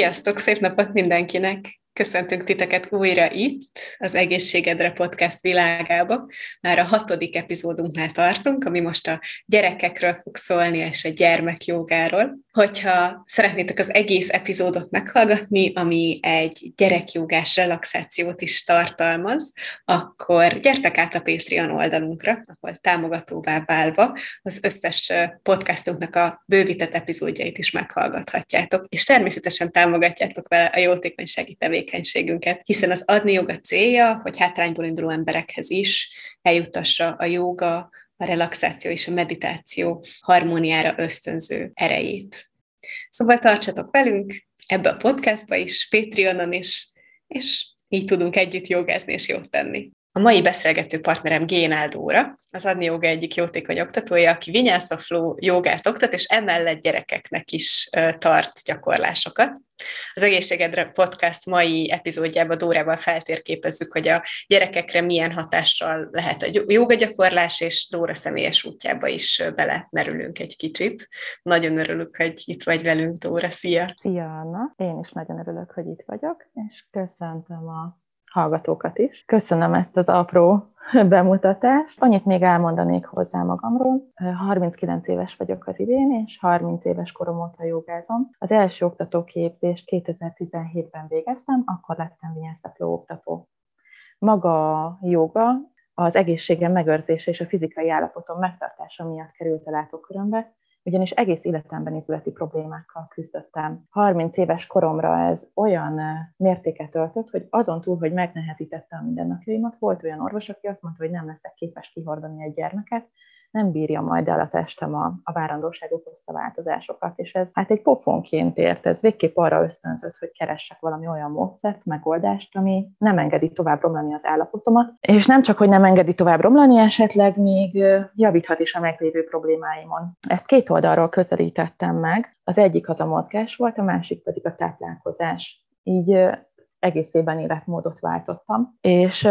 Sziasztok, szép napot mindenkinek! Köszöntünk titeket újra itt, az Egészségedre Podcast világába. Már a hatodik epizódunknál tartunk, ami most a gyerekekről fog szólni, és a gyermekjogáról. Hogyha szeretnétek az egész epizódot meghallgatni, ami egy gyerekjogás relaxációt is tartalmaz, akkor gyertek át a Patreon oldalunkra, ahol támogatóvá válva az összes podcastunknak a bővített epizódjait is meghallgathatjátok, és természetesen támogatjátok vele a jótékonysági tevékenységet tevékenységünket, hiszen az adni joga célja, hogy hátrányból induló emberekhez is eljutassa a joga, a relaxáció és a meditáció harmóniára ösztönző erejét. Szóval tartsatok velünk ebbe a podcastba is, Patreonon is, és így tudunk együtt jogázni és jót tenni. A mai beszélgető partnerem Génál Dóra, az Adni Joga egyik jótékony oktatója, aki Vinyasa Flow jogát oktat, és emellett gyerekeknek is tart gyakorlásokat. Az Egészségedre podcast mai epizódjában Dórával feltérképezzük, hogy a gyerekekre milyen hatással lehet a joga gyakorlás, és Dóra személyes útjába is belemerülünk egy kicsit. Nagyon örülök, hogy itt vagy velünk, Dóra. Szia! Szia, Anna! Én is nagyon örülök, hogy itt vagyok, és köszöntöm a hallgatókat is. Köszönöm ezt az apró bemutatást. Annyit még elmondanék hozzá magamról. 39 éves vagyok az idén, és 30 éves korom óta jogázom. Az első oktatóképzést 2017-ben végeztem, akkor lettem Vinyásztakló oktató. Maga a joga az egészségem megőrzése és a fizikai állapotom megtartása miatt került a látókörömbe, ugyanis egész életemben izületi problémákkal küzdöttem. 30 éves koromra ez olyan mértéket öltött, hogy azon túl, hogy megnehezítette a mindennapjaimat, volt olyan orvos, aki azt mondta, hogy nem leszek képes kihordani egy gyermeket, nem bírja majd el a testem a, a várandóság okozta változásokat, és ez hát egy pofonként ért, ez végképp arra ösztönzött, hogy keressek valami olyan módszert, megoldást, ami nem engedi tovább romlani az állapotomat, és nem csak, hogy nem engedi tovább romlani, esetleg még javíthat is a meglévő problémáimon. Ezt két oldalról közelítettem meg, az egyik az a mozgás volt, a másik pedig a táplálkozás. Így egész évben életmódot váltottam, és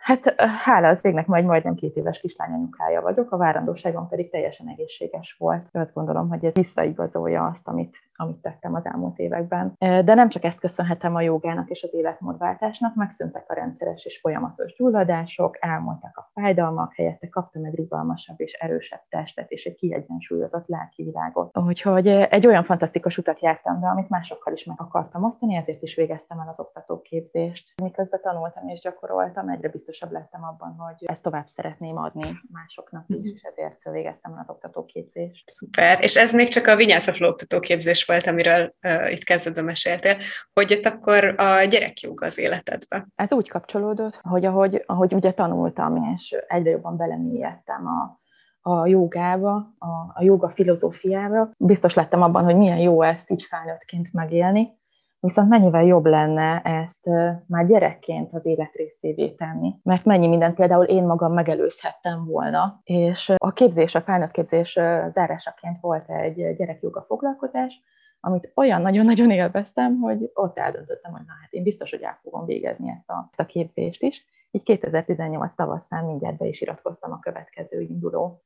Hát hála az végnek majd majdnem két éves kislányanyukája vagyok, a várandóságom pedig teljesen egészséges volt. Azt gondolom, hogy ez visszaigazolja azt, amit, amit tettem az elmúlt években. De nem csak ezt köszönhetem a jogának és az életmódváltásnak, megszűntek a rendszeres és folyamatos gyulladások, elmondtak a fájdalmak, helyette kaptam egy rugalmasabb és erősebb testet és egy kiegyensúlyozott lelki világot. Úgyhogy egy olyan fantasztikus utat jártam be, amit másokkal is meg akartam osztani, ezért is végeztem el az oktatóképzést. Miközben tanultam és gyakoroltam, egyre biztos biztosabb lettem abban, hogy ezt tovább szeretném adni másoknak is, mhm. és ezért végeztem az oktatóképzést. Szuper, és ez még csak a Vinyászafló oktatóképzés volt, amiről uh, itt kezdetben meséltél, hogy jött akkor a gyerekjog az életedbe? Ez úgy kapcsolódott, hogy ahogy, ahogy ugye tanultam, és egyre jobban belemélyedtem a, a jogába, a, a joga filozófiába. Biztos lettem abban, hogy milyen jó ezt így felnőttként megélni, Viszont mennyivel jobb lenne ezt már gyerekként az élet részévé tenni, mert mennyi mindent például én magam megelőzhettem volna, és a képzés, a felnőtt képzés zárásaként volt egy gyerekjoga foglalkozás, amit olyan nagyon-nagyon élveztem, hogy ott eldöntöttem, hogy na hát én biztos, hogy el fogom végezni ezt a, ezt a képzést is. Így 2018 tavaszán mindjárt be is iratkoztam a következő induló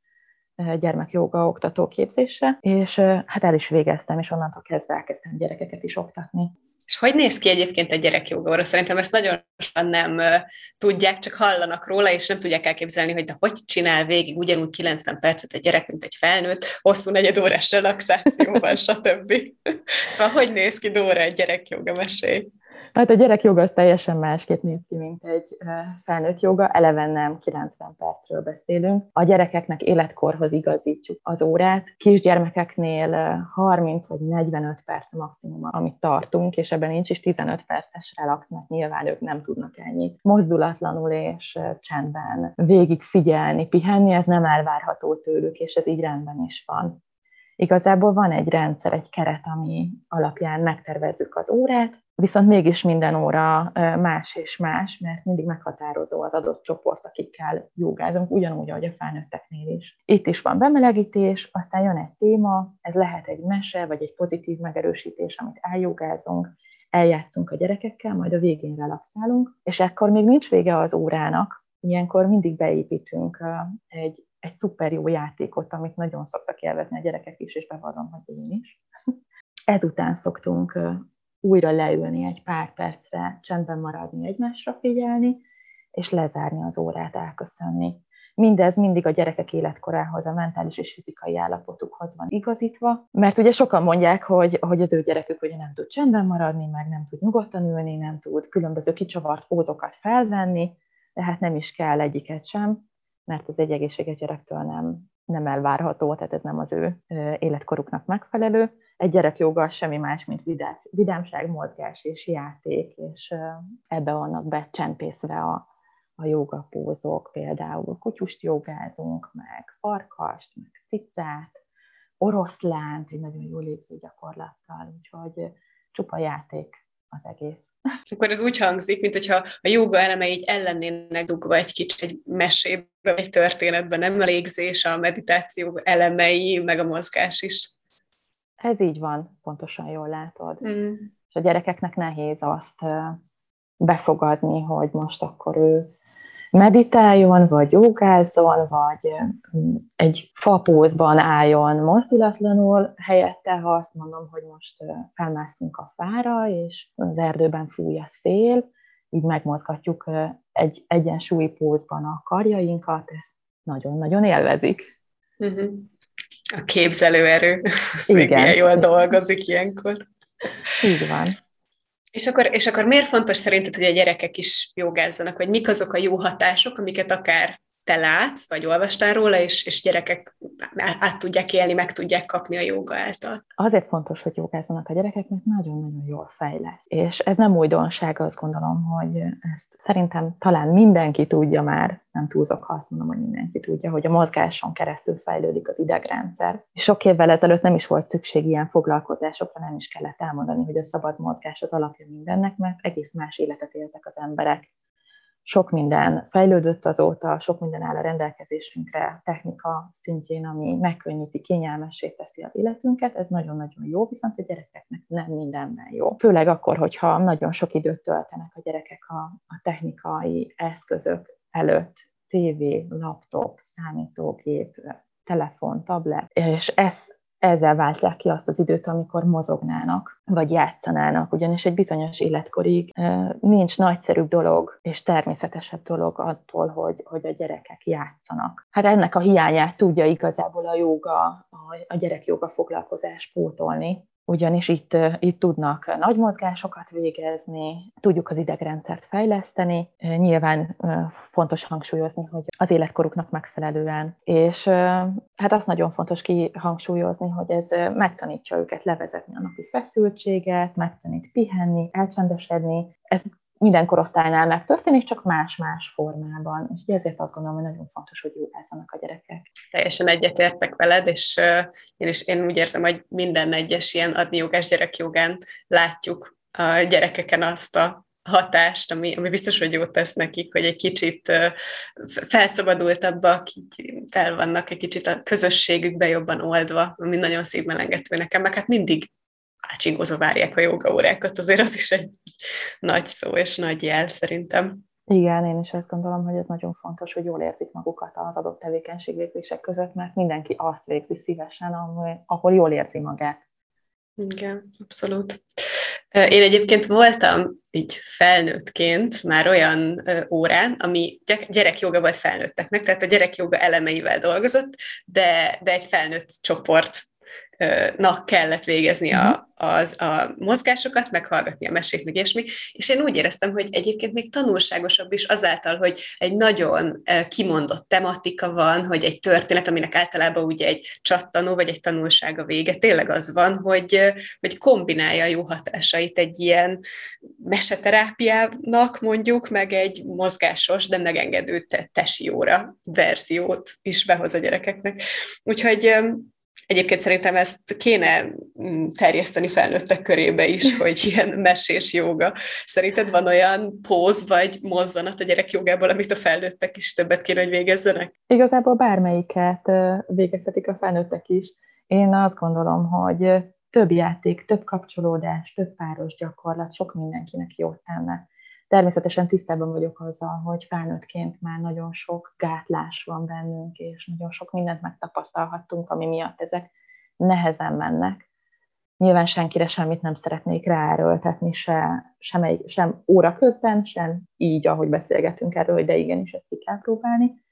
gyermekjoga oktató képzésre, és hát el is végeztem, és onnantól kezdve elkezdtem gyerekeket is oktatni. És hogy néz ki egyébként egy gyerekjogóra? Szerintem ezt nagyon sokan nem tudják, csak hallanak róla, és nem tudják elképzelni, hogy de hogy csinál végig ugyanúgy 90 percet egy gyerek, mint egy felnőtt, hosszú negyed órás relaxációban, stb. Szóval hogy néz ki Dóra egy gyerekjoga mesély? Hát a gyerek joga az teljesen másképp néz ki, mint egy felnőtt joga. Eleven nem 90 percről beszélünk. A gyerekeknek életkorhoz igazítjuk az órát. Kisgyermekeknél 30 vagy 45 perc maximum, amit tartunk, és ebben nincs is 15 perces relax, mert nyilván ők nem tudnak ennyit. Mozdulatlanul és csendben végig figyelni, pihenni, ez nem elvárható tőlük, és ez így rendben is van. Igazából van egy rendszer, egy keret, ami alapján megtervezzük az órát, viszont mégis minden óra más és más, mert mindig meghatározó az adott csoport, akikkel jogázunk, ugyanúgy, ahogy a felnőtteknél is. Itt is van bemelegítés, aztán jön egy téma, ez lehet egy mese, vagy egy pozitív megerősítés, amit eljogázunk, eljátszunk a gyerekekkel, majd a végén relaxálunk, és ekkor még nincs vége az órának, ilyenkor mindig beépítünk egy, egy szuper jó játékot, amit nagyon szoktak élvezni a gyerekek is, és bevallom, hogy én is. Ezután szoktunk újra leülni egy pár percre, csendben maradni, egymásra figyelni, és lezárni az órát, elköszönni. Mindez mindig a gyerekek életkorához, a mentális és fizikai állapotukhoz van igazítva, mert ugye sokan mondják, hogy, hogy az ő gyerekük ugye nem tud csendben maradni, meg nem tud nyugodtan ülni, nem tud különböző kicsavart pózokat felvenni, de hát nem is kell egyiket sem, mert ez egy egészséges gyerektől nem, nem elvárható, tehát ez nem az ő életkoruknak megfelelő. Egy gyerek joga semmi más, mint vidámság, mozgás és játék, és ebbe vannak becsempészve a, a jogapózok, például kutyust jogázunk, meg farkast, meg cicát, oroszlánt, egy nagyon jól légző gyakorlattal, úgyhogy csupa játék az egész. Akkor ez úgy hangzik, mint hogyha a joga elemei ellennének dugva egy kicsit egy mesébe, egy történetben, nem a légzés, a meditáció elemei, meg a mozgás is. Ez így van, pontosan jól látod. Mm. És a gyerekeknek nehéz azt befogadni, hogy most akkor ő meditáljon, vagy jogázzon, vagy egy fapózban álljon mozdulatlanul, helyette, ha azt mondom, hogy most felmászunk a fára, és az erdőben fúj a szél, így megmozgatjuk egy egyensúlyi pózban a karjainkat, ezt nagyon-nagyon élvezik. Uh-huh. A képzelőerő, az Igen. még jól dolgozik ilyenkor. Így van. És akkor, és akkor miért fontos szerinted, hogy a gyerekek is jogázzanak, vagy mik azok a jó hatások, amiket akár te látsz, vagy olvastál róla, és, és gyerekek át, tudják élni, meg tudják kapni a joga által. Azért fontos, hogy jogázzanak a gyerekek, mert nagyon-nagyon jól fejlesz. És ez nem újdonság, azt gondolom, hogy ezt szerintem talán mindenki tudja már, nem túlzok, ha azt mondom, hogy mindenki tudja, hogy a mozgáson keresztül fejlődik az idegrendszer. És sok évvel ezelőtt nem is volt szükség ilyen foglalkozásokra, nem is kellett elmondani, hogy a szabad mozgás az alapja mindennek, mert egész más életet éltek az emberek sok minden fejlődött azóta, sok minden áll a rendelkezésünkre technika szintjén, ami megkönnyíti, kényelmessé teszi az életünket, ez nagyon-nagyon jó, viszont a gyerekeknek nem mindenben jó. Főleg akkor, hogyha nagyon sok időt töltenek a gyerekek a, a technikai eszközök előtt, tévé, laptop, számítógép, telefon, tablet, és ez ezzel váltják ki azt az időt, amikor mozognának, vagy játszanának, ugyanis egy bizonyos életkorig nincs nagyszerűbb dolog és természetesebb dolog attól, hogy, hogy a gyerekek játszanak. Hát ennek a hiányát tudja igazából a joga, a gyerekjoga foglalkozás pótolni, ugyanis itt, itt tudnak nagy mozgásokat végezni, tudjuk az idegrendszert fejleszteni, nyilván fontos hangsúlyozni, hogy az életkoruknak megfelelően, és hát azt nagyon fontos kihangsúlyozni, hogy ez megtanítja őket levezetni a napi feszültséget, megtanít pihenni, elcsendesedni, ez minden korosztálynál megtörténik, csak más-más formában. És ezért azt gondolom, hogy nagyon fontos, hogy jogázzanak a gyerekek. Teljesen egyetértek veled, és én is én úgy érzem, hogy minden egyes ilyen adni jogás gyerekjogán látjuk a gyerekeken azt a hatást, ami, ami biztos, hogy jót tesz nekik, hogy egy kicsit felszabadultabbak, fel vannak egy kicsit a közösségükbe jobban oldva, ami nagyon szívmelengető nekem, meg hát mindig ácsingozva várják a jogaórákat, azért az is egy nagy szó és nagy jel szerintem. Igen, én is ezt gondolom, hogy ez nagyon fontos, hogy jól érzik magukat az adott tevékenységvégzések között, mert mindenki azt végzi szívesen, ahol, ahol jól érzi magát. Igen, abszolút. Én egyébként voltam így felnőttként már olyan órán, ami gyerekjoga volt felnőtteknek, tehát a gyerekjoga elemeivel dolgozott, de, de egy felnőtt csoport nak kellett végezni a, mhm. az, a mozgásokat, meghallgatni a mesét, meg ilyesmi, és én úgy éreztem, hogy egyébként még tanulságosabb is azáltal, hogy egy nagyon kimondott tematika van, hogy egy történet, aminek általában ugye egy csattanó, vagy egy tanulsága vége, tényleg az van, hogy, hogy kombinálja a jó hatásait egy ilyen meseterápiának mondjuk, meg egy mozgásos, de megengedő tesi óra verziót is behoz a gyerekeknek. Úgyhogy Egyébként szerintem ezt kéne mm, terjeszteni felnőttek körébe is, hogy ilyen mesés joga. Szerinted van olyan póz vagy mozzanat a gyerek jogából, amit a felnőttek is többet kéne, hogy végezzenek? Igazából bármelyiket végezhetik a felnőttek is. Én azt gondolom, hogy több játék, több kapcsolódás, több páros gyakorlat sok mindenkinek jót tenne. Természetesen tisztában vagyok azzal, hogy felnőttként már nagyon sok gátlás van bennünk, és nagyon sok mindent megtapasztalhattunk, ami miatt ezek nehezen mennek. Nyilván senkire semmit nem szeretnék ráerőltetni, se, sem, egy, sem óra közben, sem így, ahogy beszélgetünk erről, de igenis ezt ki kell próbálni.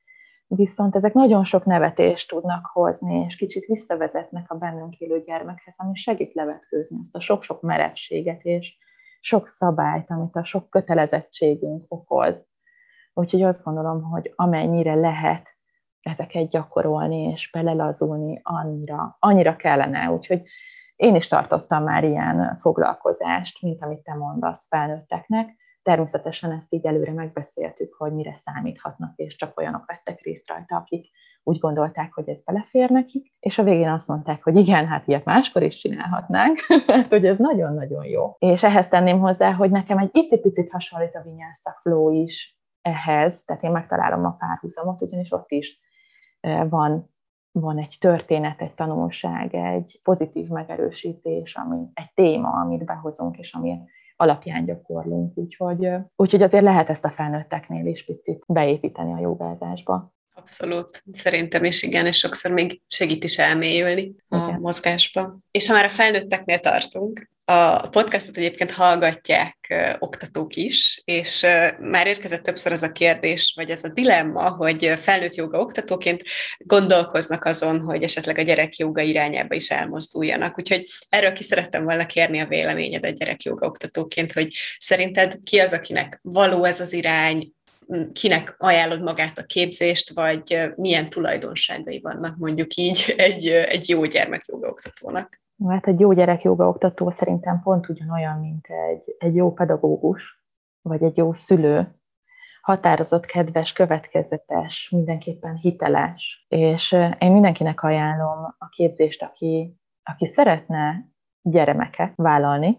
Viszont ezek nagyon sok nevetést tudnak hozni, és kicsit visszavezetnek a bennünk élő gyermekhez, ami segít levetkőzni ezt a sok-sok merevséget és sok szabályt, amit a sok kötelezettségünk okoz. Úgyhogy azt gondolom, hogy amennyire lehet ezeket gyakorolni és belelazulni, annyira, annyira kellene. Úgyhogy én is tartottam már ilyen foglalkozást, mint amit te mondasz felnőtteknek. Természetesen ezt így előre megbeszéltük, hogy mire számíthatnak, és csak olyanok vettek részt rajta, akik úgy gondolták, hogy ez belefér nekik, és a végén azt mondták, hogy igen, hát ilyet máskor is csinálhatnánk, hát hogy ez nagyon-nagyon jó. És ehhez tenném hozzá, hogy nekem egy icipicit hasonlít a vinyázta flow is ehhez, tehát én megtalálom a párhuzamot, ugyanis ott is van van egy történet, egy tanulság, egy pozitív megerősítés, ami egy téma, amit behozunk, és ami alapján gyakorlunk. Úgyhogy, úgyhogy azért lehet ezt a felnőtteknél is picit beépíteni a jogázásba. Abszolút, szerintem is igen, és sokszor még segít is elmélyülni a igen. mozgásba. És ha már a felnőtteknél tartunk, a podcastot egyébként hallgatják oktatók is, és már érkezett többször az a kérdés, vagy ez a dilemma, hogy felnőtt joga oktatóként gondolkoznak azon, hogy esetleg a gyerek joga irányába is elmozduljanak. Úgyhogy erről ki szerettem volna kérni a véleményed egy gyerek joga oktatóként, hogy szerinted ki az, akinek való ez az irány, kinek ajánlod magát a képzést, vagy milyen tulajdonságai vannak mondjuk így egy, egy jó gyermekjoga oktatónak? Hát egy jó gyerekjoga oktató szerintem pont ugyanolyan, mint egy, egy jó pedagógus, vagy egy jó szülő. Határozott, kedves, következetes, mindenképpen hiteles. És én mindenkinek ajánlom a képzést, aki, aki szeretne gyermeket vállalni,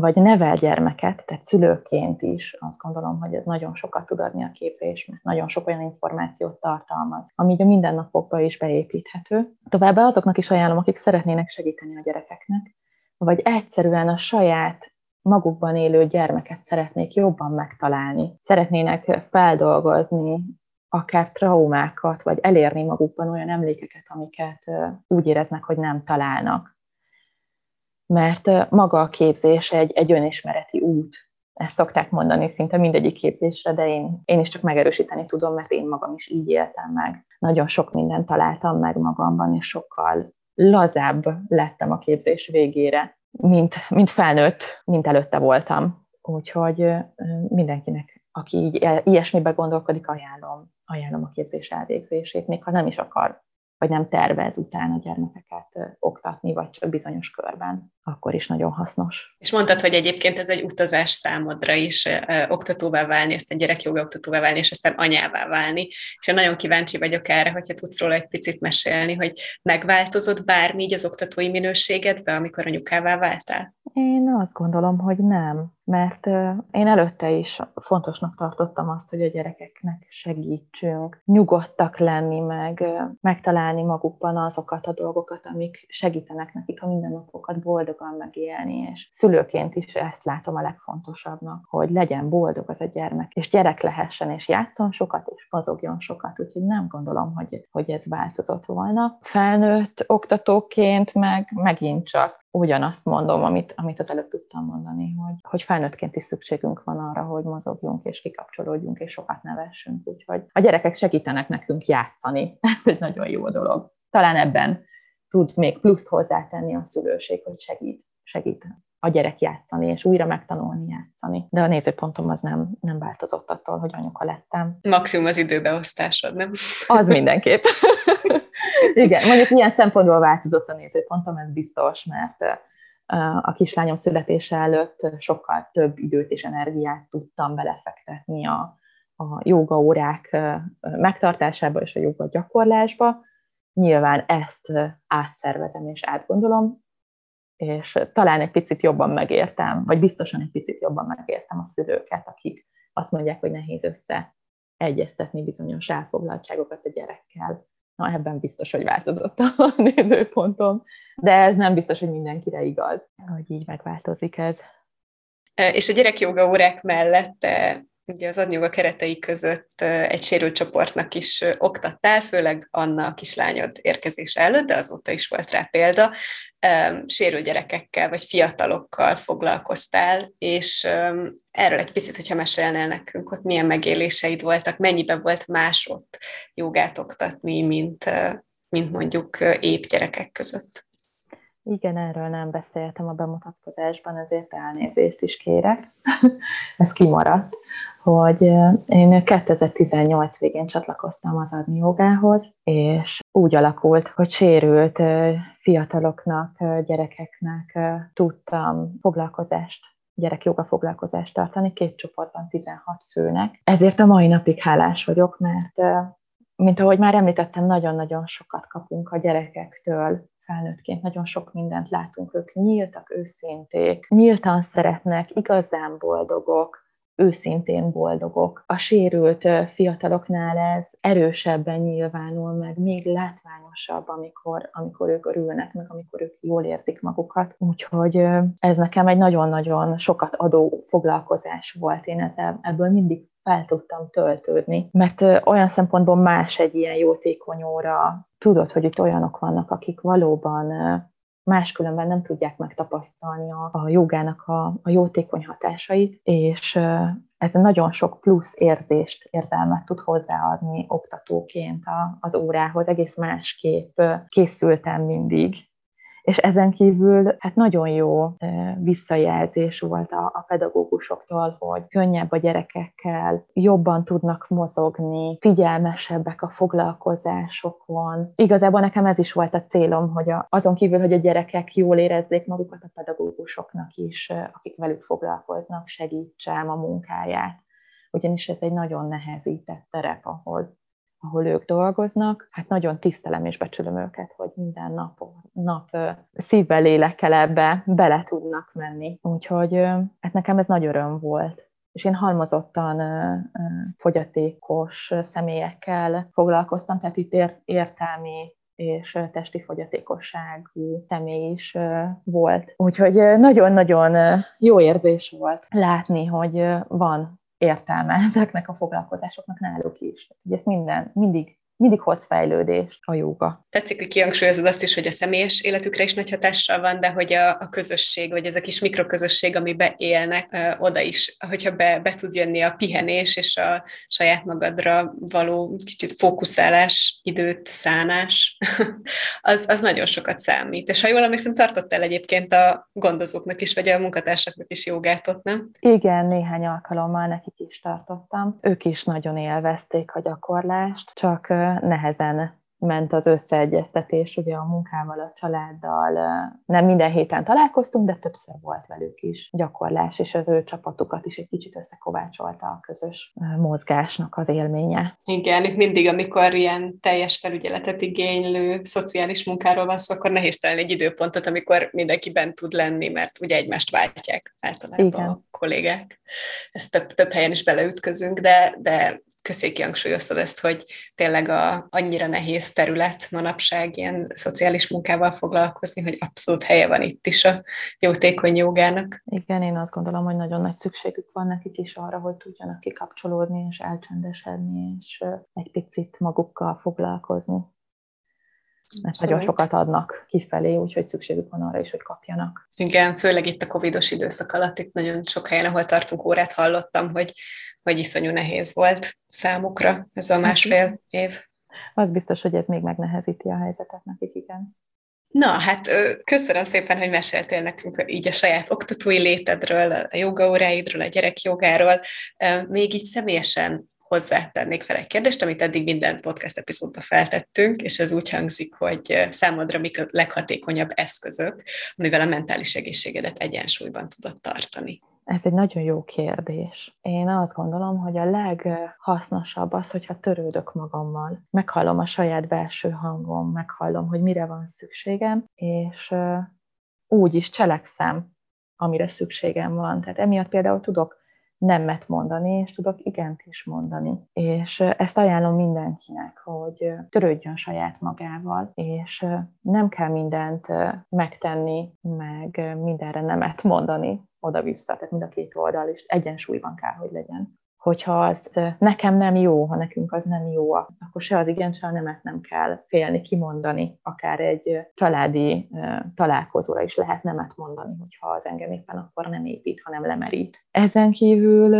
vagy nevel gyermeket, tehát szülőként is azt gondolom, hogy ez nagyon sokat tud adni a képzés, mert nagyon sok olyan információt tartalmaz, ami a mindennapokba is beépíthető. Továbbá azoknak is ajánlom, akik szeretnének segíteni a gyerekeknek, vagy egyszerűen a saját magukban élő gyermeket szeretnék jobban megtalálni, szeretnének feldolgozni akár traumákat, vagy elérni magukban olyan emlékeket, amiket úgy éreznek, hogy nem találnak mert maga a képzés egy, egy önismereti út. Ezt szokták mondani szinte mindegyik képzésre, de én, én is csak megerősíteni tudom, mert én magam is így éltem meg. Nagyon sok mindent találtam meg magamban, és sokkal lazább lettem a képzés végére, mint, mint felnőtt, mint előtte voltam. Úgyhogy mindenkinek, aki így, ilyesmibe gondolkodik, ajánlom, ajánlom a képzés elvégzését, még ha nem is akar vagy nem tervez utána gyermekeket oktatni, vagy csak bizonyos körben, akkor is nagyon hasznos. És mondtad, hogy egyébként ez egy utazás számodra is, ö, oktatóvá válni, aztán gyerekjoga oktatóvá válni, és aztán anyává válni. És én nagyon kíváncsi vagyok erre, hogyha tudsz róla egy picit mesélni, hogy megváltozott bármi így az oktatói minőségedbe, amikor anyukává váltál? Én azt gondolom, hogy nem, mert én előtte is fontosnak tartottam azt, hogy a gyerekeknek segítsünk, nyugodtak lenni, meg megtalálni magukban azokat a dolgokat, amik segítenek nekik a mindennapokat boldogan megélni, és szülőként is ezt látom a legfontosabbnak, hogy legyen boldog az a gyermek, és gyerek lehessen, és játszon sokat, és mozogjon sokat, úgyhogy nem gondolom, hogy, hogy ez változott volna. Felnőtt oktatóként meg megint csak ugyanazt mondom, amit, amit az előbb tudtam mondani, hogy, hogy felnőttként is szükségünk van arra, hogy mozogjunk és kikapcsolódjunk és sokat nevessünk. Úgyhogy a gyerekek segítenek nekünk játszani. Ez egy nagyon jó dolog. Talán ebben tud még plusz hozzátenni a szülőség, hogy segít, segít a gyerek játszani, és újra megtanulni játszani. De a nézőpontom az nem, nem változott attól, hogy anyuka lettem. Maximum az időbeosztásod, nem? Az mindenképp. Igen, mondjuk ilyen szempontból változott a nézőpontom, ez biztos, mert a kislányom születése előtt sokkal több időt és energiát tudtam belefektetni a, a joga órák megtartásába és a joga gyakorlásba. Nyilván ezt átszervezem és átgondolom, és talán egy picit jobban megértem, vagy biztosan egy picit jobban megértem a szülőket, akik azt mondják, hogy nehéz össze egyeztetni bizonyos elfoglaltságokat a gyerekkel. Na, ebben biztos, hogy változott a nézőpontom, de ez nem biztos, hogy mindenkire igaz, hogy így megváltozik ez. És a gyerekjoga órák mellett ugye az adnyoga keretei között egy sérült csoportnak is oktattál, főleg Anna a kislányod érkezése előtt, de azóta is volt rá példa. Sérült gyerekekkel vagy fiatalokkal foglalkoztál, és erről egy picit, hogyha mesélnél nekünk, hogy milyen megéléseid voltak, mennyiben volt más ott jogát oktatni, mint, mint mondjuk épp gyerekek között. Igen, erről nem beszéltem a bemutatkozásban, ezért elnézést is kérek. Ez kimaradt, hogy én 2018 végén csatlakoztam az adni jogához, és úgy alakult, hogy sérült fiataloknak, gyerekeknek tudtam foglalkozást gyerekjoga foglalkozást tartani, két csoportban 16 főnek. Ezért a mai napig hálás vagyok, mert mint ahogy már említettem, nagyon-nagyon sokat kapunk a gyerekektől, felnőttként nagyon sok mindent látunk, ők nyíltak, őszinték, nyíltan szeretnek, igazán boldogok, őszintén boldogok. A sérült fiataloknál ez erősebben nyilvánul meg, még látványosabb, amikor, amikor ők örülnek, meg amikor ők jól érzik magukat. Úgyhogy ez nekem egy nagyon-nagyon sokat adó foglalkozás volt. Én ezzel, ebből mindig fel tudtam töltődni, mert olyan szempontból más egy ilyen jótékony óra. Tudod, hogy itt olyanok vannak, akik valóban máskülönben nem tudják megtapasztalni a, a jogának a, a jótékony hatásait, és ez nagyon sok plusz érzést, érzelmet tud hozzáadni oktatóként az órához. Egész másképp készültem mindig, és ezen kívül hát nagyon jó visszajelzés volt a, a pedagógusoktól, hogy könnyebb a gyerekekkel, jobban tudnak mozogni, figyelmesebbek a foglalkozásokon. Igazából nekem ez is volt a célom, hogy a, azon kívül, hogy a gyerekek jól érezzék magukat, a pedagógusoknak is, akik velük foglalkoznak, segítsem a munkáját. Ugyanis ez egy nagyon nehezített terep, ahol ahol ők dolgoznak, hát nagyon tisztelem és becsülöm őket, hogy minden nap, nap szívvel, lélekkel ebbe bele tudnak menni. Úgyhogy hát nekem ez nagy öröm volt. És én halmozottan fogyatékos személyekkel foglalkoztam, tehát itt értelmi és testi fogyatékosságú személy is volt. Úgyhogy nagyon-nagyon jó érzés volt látni, hogy van értelme ezeknek a foglalkozásoknak náluk is. Ugye ez minden, mindig mindig hoz fejlődést a jóga. Tetszik, hogy kihangsúlyozod azt is, hogy a személyes életükre is nagy hatással van, de hogy a, a közösség, vagy ez a kis mikroközösség, amiben élnek, ö, oda is, hogyha be, be tud jönni a pihenés és a saját magadra való kicsit fókuszálás, időt, szánás, az, az nagyon sokat számít. És ha jól emlékszem, tartottál egyébként a gondozóknak is, vagy a munkatársaknak is jogátot, nem? Igen, néhány alkalommal nekik is tartottam. Ők is nagyon élvezték a gyakorlást, csak nehezen ment az összeegyeztetés ugye a munkával, a családdal. Nem minden héten találkoztunk, de többször volt velük is gyakorlás, és az ő csapatukat is egy kicsit összekovácsolta a közös mozgásnak az élménye. Igen, itt mindig, amikor ilyen teljes felügyeletet igénylő szociális munkáról van szó, akkor nehéz találni egy időpontot, amikor mindenki bent tud lenni, mert ugye egymást váltják általában Igen. a kollégák. Ezt több, több helyen is beleütközünk, de, de köszönjük, kihangsúlyoztad ezt, hogy tényleg a, annyira nehéz terület manapság ilyen szociális munkával foglalkozni, hogy abszolút helye van itt is a jótékony jogának. Igen, én azt gondolom, hogy nagyon nagy szükségük van nekik is arra, hogy tudjanak kikapcsolódni és elcsendesedni, és egy picit magukkal foglalkozni. Mert Abszolút. nagyon sokat adnak kifelé, úgyhogy szükségük van arra is, hogy kapjanak. Igen, főleg itt a covidos időszak alatt, itt nagyon sok helyen, ahol tartunk órát, hallottam, hogy, hogy iszonyú nehéz volt számukra ez a másfél év. Az biztos, hogy ez még megnehezíti a helyzetet nekik, igen. Na, hát köszönöm szépen, hogy meséltél nekünk így a saját oktatói létedről, a jogaóráidról, a gyerekjogáról. Még így személyesen hozzátennék fel egy kérdést, amit eddig minden podcast epizódban feltettünk, és ez úgy hangzik, hogy számodra mik a leghatékonyabb eszközök, amivel a mentális egészségedet egyensúlyban tudod tartani. Ez egy nagyon jó kérdés. Én azt gondolom, hogy a leghasznosabb az, hogyha törődök magammal. Meghallom a saját belső hangom, meghallom, hogy mire van szükségem, és úgy is cselekszem, amire szükségem van. Tehát emiatt például tudok nemet mondani, és tudok igent is mondani. És ezt ajánlom mindenkinek, hogy törődjön saját magával, és nem kell mindent megtenni, meg mindenre nemet mondani oda-vissza, tehát mind a két oldal is egyensúlyban kell, hogy legyen. Hogyha az nekem nem jó, ha nekünk az nem jó, akkor se az igen, se a nemet nem kell félni, kimondani. Akár egy családi találkozóra is lehet nemet mondani, hogyha az engem éppen akkor nem épít, hanem lemerít. Ezen kívül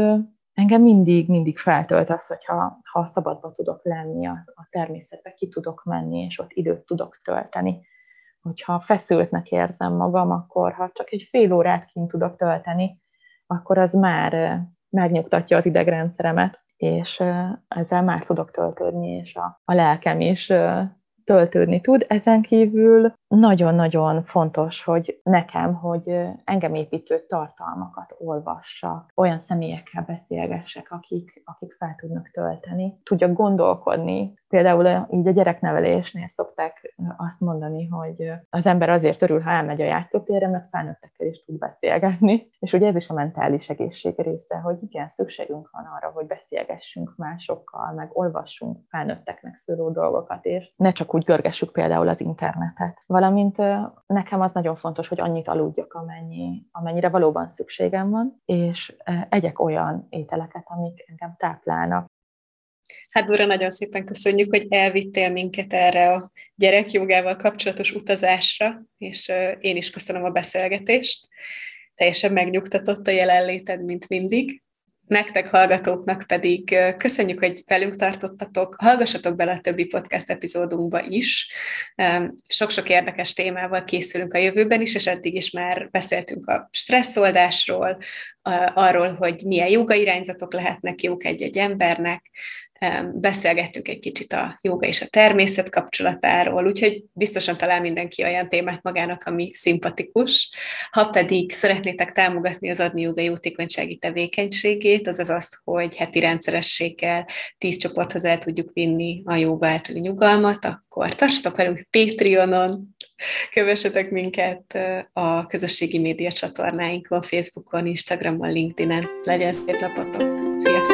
engem mindig, mindig feltölt az, hogyha ha szabadba tudok lenni, a, a természetbe ki tudok menni, és ott időt tudok tölteni. Hogyha feszültnek érzem magam, akkor ha csak egy fél órát kint tudok tölteni, akkor az már megnyugtatja az idegrendszeremet, és ezzel már tudok töltődni, és a, a lelkem is töltődni tud. Ezen kívül nagyon-nagyon fontos, hogy nekem, hogy engem építő tartalmakat olvassak, olyan személyekkel beszélgessek, akik, akik fel tudnak tölteni, tudjak gondolkodni. Például így a gyereknevelésnél szokták azt mondani, hogy az ember azért örül, ha elmegy a játszótérre, mert felnőttekkel is tud beszélgetni. És ugye ez is a mentális egészség része, hogy igen, szükségünk van arra, hogy beszélgessünk másokkal, meg olvassunk felnőtteknek szóló dolgokat, és ne csak úgy görgessük például az internetet valamint nekem az nagyon fontos, hogy annyit aludjak, amennyi, amennyire valóban szükségem van, és egyek olyan ételeket, amik engem táplálnak. Hát Dora, nagyon szépen köszönjük, hogy elvittél minket erre a gyerekjogával kapcsolatos utazásra, és én is köszönöm a beszélgetést. Teljesen megnyugtatott a jelenléted, mint mindig. Nektek hallgatóknak pedig köszönjük, hogy velünk tartottatok. Hallgassatok bele a többi podcast epizódunkba is. Sok-sok érdekes témával készülünk a jövőben is, és eddig is már beszéltünk a stresszoldásról, arról, hogy milyen joga irányzatok lehetnek jók egy-egy embernek, beszélgettünk egy kicsit a joga és a természet kapcsolatáról, úgyhogy biztosan talál mindenki olyan témát magának, ami szimpatikus. Ha pedig szeretnétek támogatni az adni joga jótékonysági tevékenységét, azaz azt, hogy heti rendszerességgel tíz csoporthoz el tudjuk vinni a joga általi nyugalmat, akkor tartsatok velünk Patreonon, kövessetek minket a közösségi média csatornáinkon, Facebookon, Instagramon, LinkedIn-en. Legyen szép napotok! Sziasztok!